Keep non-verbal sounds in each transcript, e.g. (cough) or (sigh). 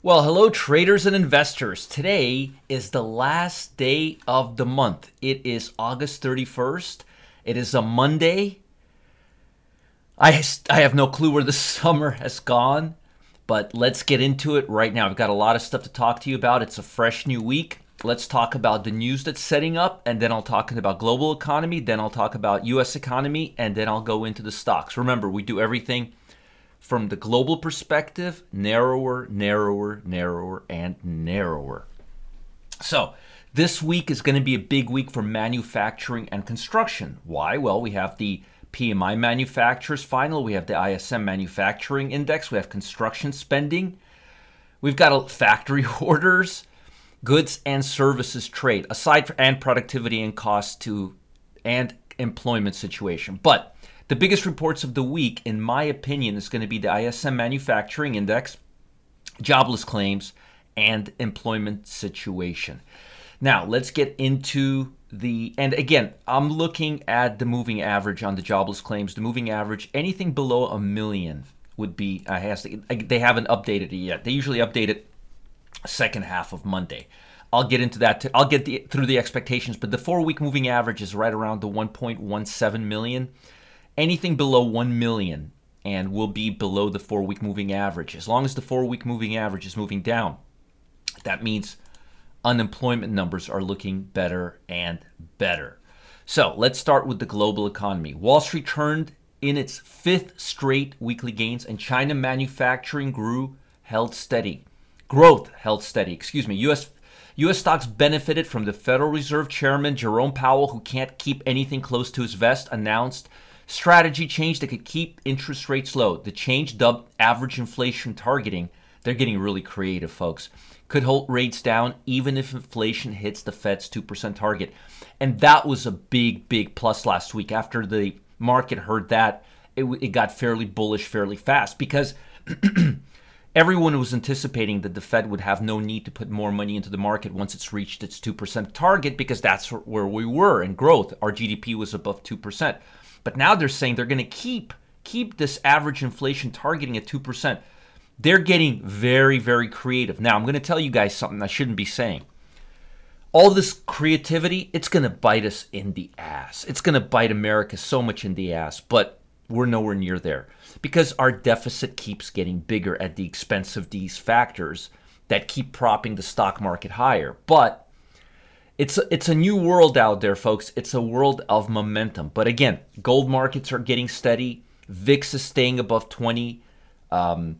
Well, hello, traders and investors. Today is the last day of the month. It is August 31st. It is a Monday. I, I have no clue where the (laughs) summer has gone, but let's get into it right now. I've got a lot of stuff to talk to you about. It's a fresh new week. Let's talk about the news that's setting up, and then I'll talk about global economy, then I'll talk about US economy, and then I'll go into the stocks. Remember, we do everything from the global perspective, narrower, narrower, narrower, and narrower. So, this week is going to be a big week for manufacturing and construction. Why? Well, we have the PMI manufacturers final, we have the ISM manufacturing index, we have construction spending, we've got factory (laughs) orders, goods and services trade, aside from and productivity and cost to and employment situation. But the biggest reports of the week, in my opinion, is going to be the ISM Manufacturing Index, jobless claims, and employment situation. Now, let's get into the and again, I'm looking at the moving average on the jobless claims. The moving average, anything below a million would be uh, has to, they haven't updated it yet. They usually update it second half of Monday. I'll get into that. I'll get the, through the expectations, but the four week moving average is right around the 1.17 million anything below 1 million and will be below the four week moving average. As long as the four week moving average is moving down, that means unemployment numbers are looking better and better. So let's start with the global economy. Wall Street turned in its fifth straight weekly gains, and China manufacturing grew, held steady. Growth held steady. Excuse me. U.S. U.S. stocks benefited from the Federal Reserve Chairman Jerome Powell, who can't keep anything close to his vest, announced strategy change that could keep interest rates low. The change dubbed average inflation targeting, they're getting really creative, folks, could hold rates down even if inflation hits the Fed's 2% target. And that was a big, big plus last week. After the market heard that, it, it got fairly bullish fairly fast because (clears throat) everyone was anticipating that the Fed would have no need to put more money into the market once it's reached its 2% target because that's where we were in growth. Our GDP was above 2%. But now they're saying they're going to keep keep this average inflation targeting at 2%. They're getting very very creative. Now, I'm going to tell you guys something I shouldn't be saying. All this creativity, it's going to bite us in the ass. It's going to bite America so much in the ass, but we're nowhere near there because our deficit keeps getting bigger at the expense of these factors that keep propping the stock market higher. But it's it's a new world out there, folks. It's a world of momentum. But again, gold markets are getting steady. VIX is staying above 20. Um,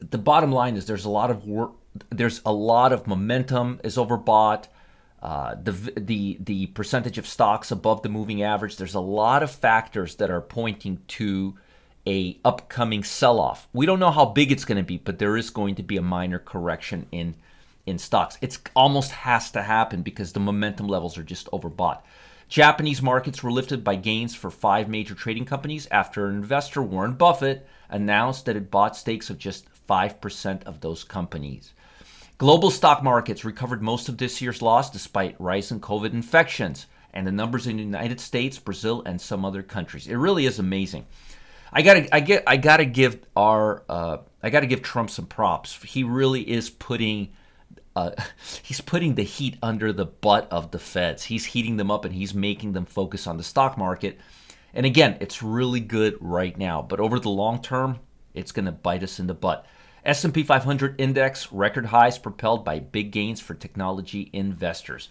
the bottom line is there's a lot of work. There's a lot of momentum is overbought. Uh, the the the percentage of stocks above the moving average. There's a lot of factors that are pointing to a upcoming sell-off. We don't know how big it's going to be, but there is going to be a minor correction in in stocks. It almost has to happen because the momentum levels are just overbought. Japanese markets were lifted by gains for five major trading companies after investor Warren Buffett announced that it bought stakes of just 5% of those companies. Global stock markets recovered most of this year's loss despite rising COVID infections and the numbers in the United States, Brazil, and some other countries. It really is amazing. I gotta, I get, I gotta give our, uh, I gotta give Trump some props. He really is putting uh, (laughs) he's putting the heat under the butt of the feds. He's heating them up and he's making them focus on the stock market. And again, it's really good right now, but over the long term, it's going to bite us in the butt. S&P 500 index record highs propelled by big gains for technology investors.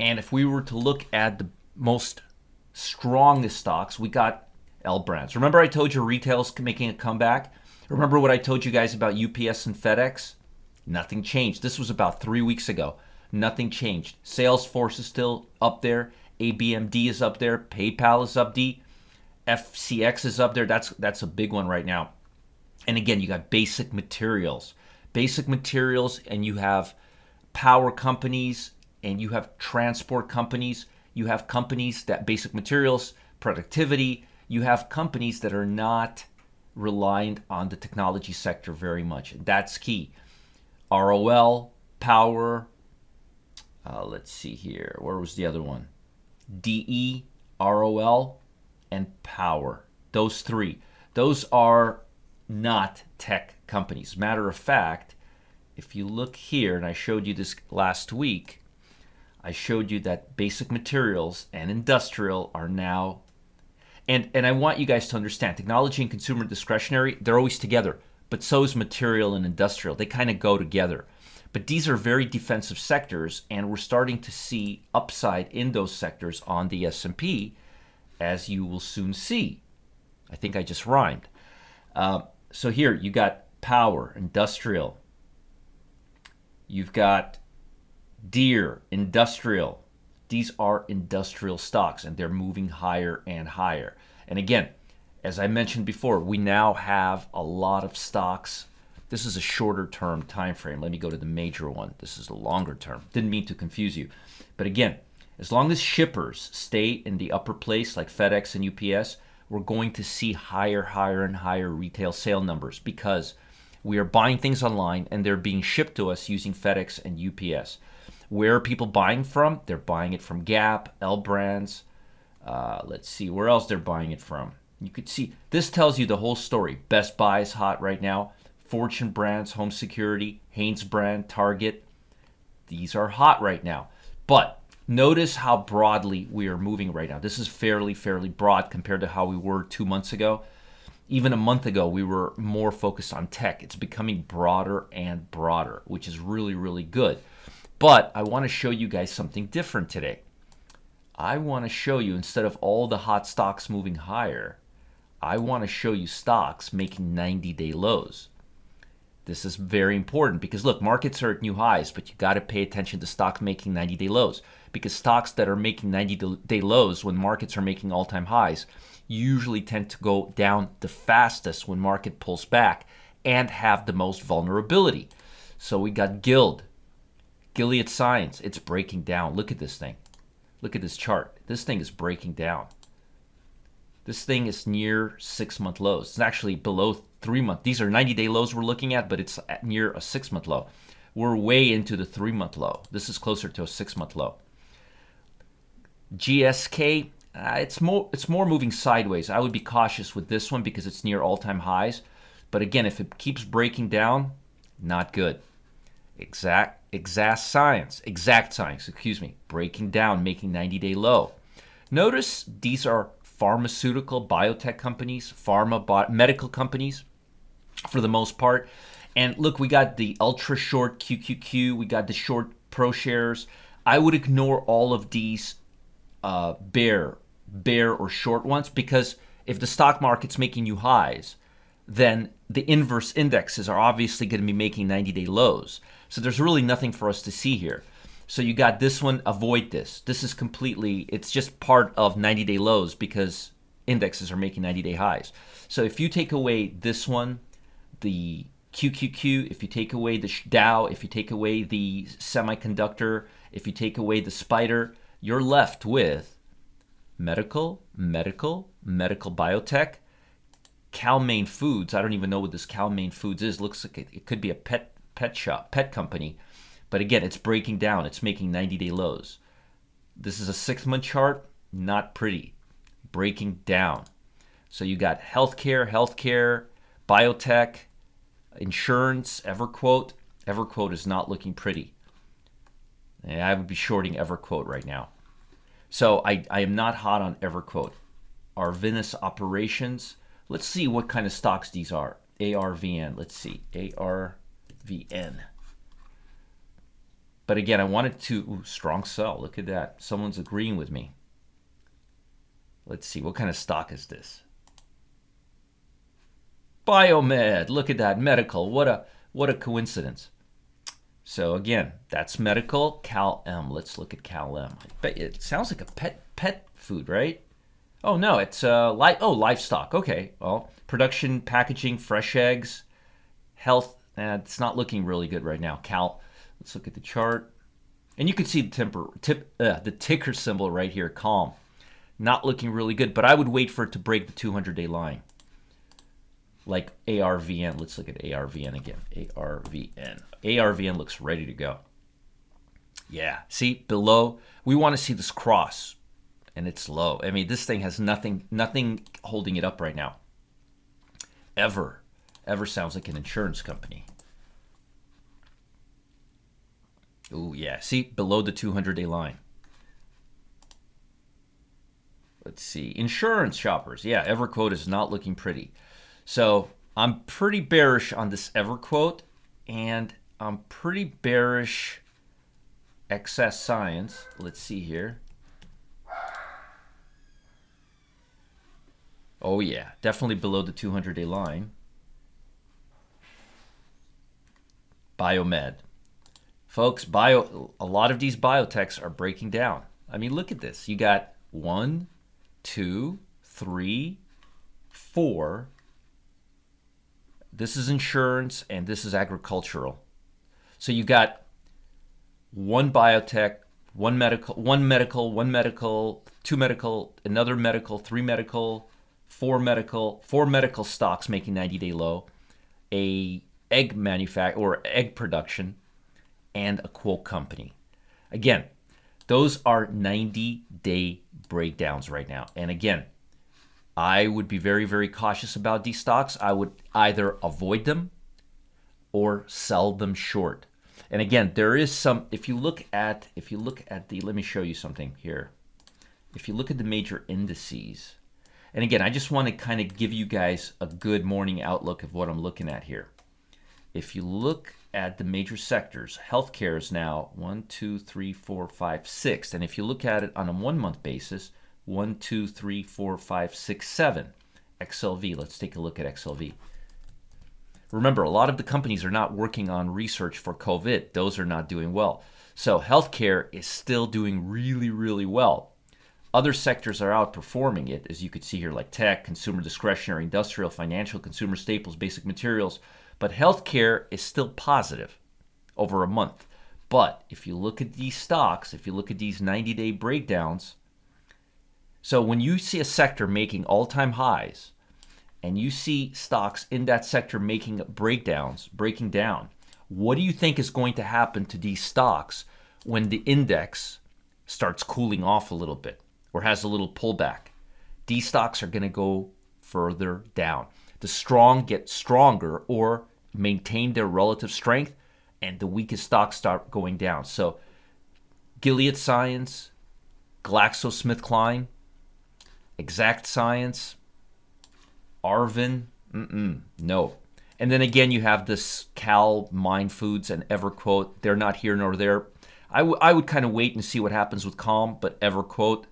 And if we were to look at the most strongest stocks, we got L Brands. Remember I told you retail's making a comeback? Remember what I told you guys about UPS and FedEx? Nothing changed. This was about three weeks ago. Nothing changed. Salesforce is still up there. ABMD is up there. PayPal is up. D. FCX is up there. That's that's a big one right now. And again, you got basic materials. basic materials and you have power companies and you have transport companies, you have companies that basic materials, productivity, you have companies that are not reliant on the technology sector very much. That's key. ROL, power, uh, let's see here. Where was the other one? DE, ROL, and power. Those three. Those are not tech companies. Matter of fact, if you look here, and I showed you this last week, I showed you that basic materials and industrial are now and and I want you guys to understand technology and consumer discretionary, they're always together, but so is material and industrial. They kind of go together. But these are very defensive sectors and we're starting to see upside in those sectors on the S&P as you will soon see. I think I just rhymed. Uh, so here you got power, industrial. You've got Deere, industrial. These are industrial stocks and they're moving higher and higher. And again, as I mentioned before, we now have a lot of stocks. This is a shorter term time frame. Let me go to the major one. This is the longer term. Didn't mean to confuse you. But again, as long as shippers stay in the upper place like FedEx and UPS, we're going to see higher, higher, and higher retail sale numbers because we are buying things online and they're being shipped to us using FedEx and UPS. Where are people buying from? They're buying it from Gap, L Brands. Uh, let's see where else they're buying it from. You could see this tells you the whole story. Best Buy is hot right now. Fortune Brands, Home Security, Hanes Brand, Target. These are hot right now. But notice how broadly we are moving right now. This is fairly, fairly broad compared to how we were two months ago. Even a month ago, we were more focused on tech. It's becoming broader and broader, which is really, really good. But I want to show you guys something different today. I want to show you, instead of all the hot stocks moving higher, I want to show you stocks making 90 day lows. This is very important because look, markets are at new highs, but you got to pay attention to stocks making 90 day lows because stocks that are making 90 day lows when markets are making all time highs usually tend to go down the fastest when market pulls back and have the most vulnerability. So we got Guild, Gilead Science, it's breaking down. Look at this thing. Look at this chart. This thing is breaking down. This thing is near six month lows. It's actually below three month. These are 90 day lows we're looking at, but it's near a six month low. We're way into the three month low. This is closer to a six month low. GSK, uh, it's more it's more moving sideways. I would be cautious with this one because it's near all time highs. But again, if it keeps breaking down, not good. Exact exact science, exact science, excuse me, breaking down, making 90 day low. Notice these are pharmaceutical biotech companies, pharma bi- medical companies for the most part. And look, we got the ultra short QQQ, we got the short ProShares. I would ignore all of these uh, bear, bear or short ones because if the stock market's making you highs, then the inverse indexes are obviously going to be making 90 day lows. So there's really nothing for us to see here. So you got this one, avoid this. This is completely, it's just part of 90 day lows because indexes are making 90 day highs. So if you take away this one, the QQQ, if you take away the Dow, if you take away the semiconductor, if you take away the spider, you're left with medical, medical, medical biotech, Cal-Maine Foods. I don't even know what this Cal-Maine Foods is. Looks like it, it could be a pet pet shop, pet company. But again, it's breaking down. It's making 90 day lows. This is a six month chart, not pretty. Breaking down. So you got healthcare, healthcare, biotech, insurance, EverQuote. EverQuote is not looking pretty. And I would be shorting EverQuote right now. So I, I am not hot on EverQuote. Arvinas Operations. Let's see what kind of stocks these are. ARVN. Let's see. AR VN. But again, I wanted to ooh, strong sell. Look at that. Someone's agreeing with me. Let's see. What kind of stock is this? Biomed. Look at that. Medical. What a what a coincidence. So again, that's medical. Cal M. Let's look at Cal M. I bet it sounds like a pet pet food, right? Oh no, it's uh li- oh livestock. Okay. Well, production, packaging, fresh eggs, health eh, it's not looking really good right now. Cal, let's look at the chart. And you can see the temper, tip, uh, the ticker symbol right here, calm. Not looking really good, but I would wait for it to break the 200 day line. Like ARVN. Let's look at ARVN again. ARVN. ARVN looks ready to go. Yeah, see below, we want to see this cross and it's low. I mean, this thing has nothing nothing holding it up right now. Ever. Ever sounds like an insurance company. Oh, yeah. See, below the 200 day line. Let's see. Insurance shoppers. Yeah, EverQuote is not looking pretty. So I'm pretty bearish on this EverQuote, and I'm pretty bearish XS Science. Let's see here. Oh, yeah. Definitely below the 200 day line. Biomed. Folks, bio a lot of these biotechs are breaking down. I mean, look at this. You got one, two, three, four. This is insurance and this is agricultural. So you got one biotech, one medical, one medical, one medical, two medical, another medical, three medical, four medical, four medical stocks making 90 day low, a egg manufacture or egg production, and a quote company. Again, those are 90 day breakdowns right now. And again, I would be very, very cautious about these stocks. I would either avoid them or sell them short. And again, there is some if you look at if you look at the let me show you something here. If you look at the major indices, and again, I just want to kind of give you guys a good morning outlook of what I'm looking at here. If you look at the major sectors, healthcare is now one, two, three, four, five, six. And if you look at it on a one month basis, one, two, three, four, five, six, seven. XLV, let's take a look at XLV. Remember, a lot of the companies are not working on research for COVID, those are not doing well. So, healthcare is still doing really, really well. Other sectors are outperforming it, as you could see here, like tech, consumer discretionary, industrial, financial, consumer staples, basic materials. But healthcare is still positive over a month. But if you look at these stocks, if you look at these 90 day breakdowns, so when you see a sector making all time highs and you see stocks in that sector making breakdowns, breaking down, what do you think is going to happen to these stocks when the index starts cooling off a little bit or has a little pullback? These stocks are going to go further down the strong get stronger or maintain their relative strength, and the weakest stocks start going down. So, Gilead Science, GlaxoSmithKline, Exact Science, Arvin, no. And then again, you have this Cal-Maine Foods, and EverQuote. They're not here nor there. I, w- I would kind of wait and see what happens with Calm, but EverQuote,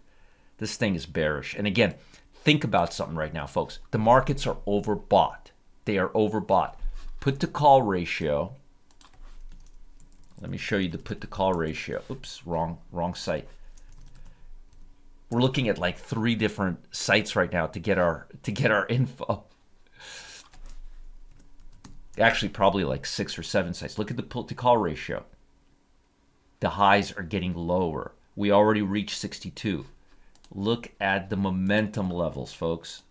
this thing is bearish. And again, think about something right now, folks. The markets are overbought. They are overbought. Put to call ratio. Let me show you the put to call ratio. Oops, wrong wrong site. We're looking at like three different sites right now to get our to get our info. Actually, probably like six or seven sites. Look at the put to call ratio. The highs are getting lower. We already reached 62. Look at the momentum levels, folks.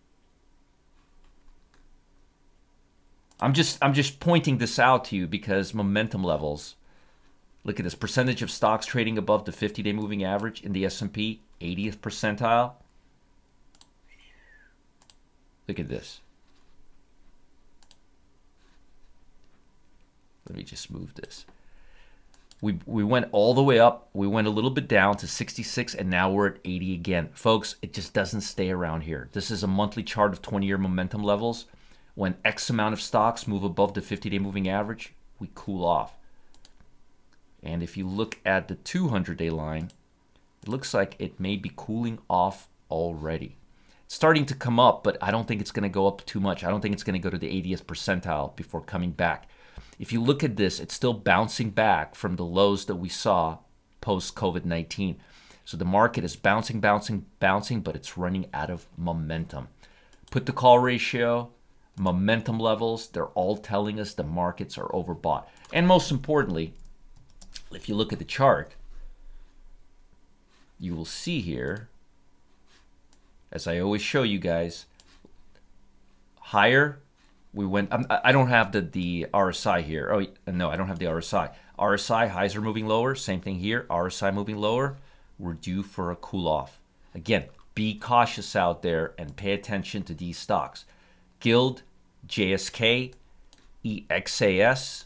I'm just I'm just pointing this out to you because momentum levels. Look at this percentage of stocks trading above the 50-day moving average in the S&P, 80th percentile. Look at this. Let me just move this we we went all the way up. We went a little bit down to 66 and now we're at 80 again. Folks it just doesn't stay around here. This is a monthly chart of 20 year momentum levels. When x amount of stocks move above the 50 day moving average we cool off. And if you look at the 200 day line it looks like it may be cooling off already. It's starting to come up but i don't think it's going to go up too much. I don't think it's going to go to the 80th percentile before coming back if you look at this, it's still bouncing back from the lows that we saw post COVID 19. So the market is bouncing, bouncing, bouncing, but it's running out of momentum. Put the call ratio, momentum levels, they're all telling us the markets are overbought. And most importantly, if you look at the chart, you will see here, as I always show you guys, higher. We went. I'm, I don't have the the RSI here. Oh no, I don't have the RSI. RSI highs are moving lower. Same thing here. RSI moving lower. We're due for a cool off. Again, be cautious out there and pay attention to these stocks. Guild, GSK, EXAS,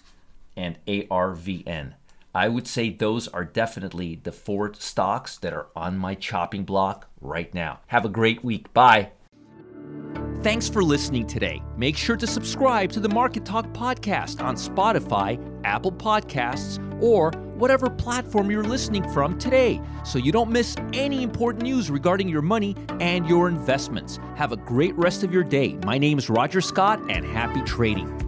and ARVN. I would say those are definitely the four stocks that are on my chopping block right now. Have a great week. Bye. Thanks for listening today. Make sure to subscribe to the Market Talk podcast on Spotify, Apple Podcasts, or whatever platform you're listening from today so you don't miss any important news regarding your money and your investments. Have a great rest of your day. My name is Roger Scott and happy trading.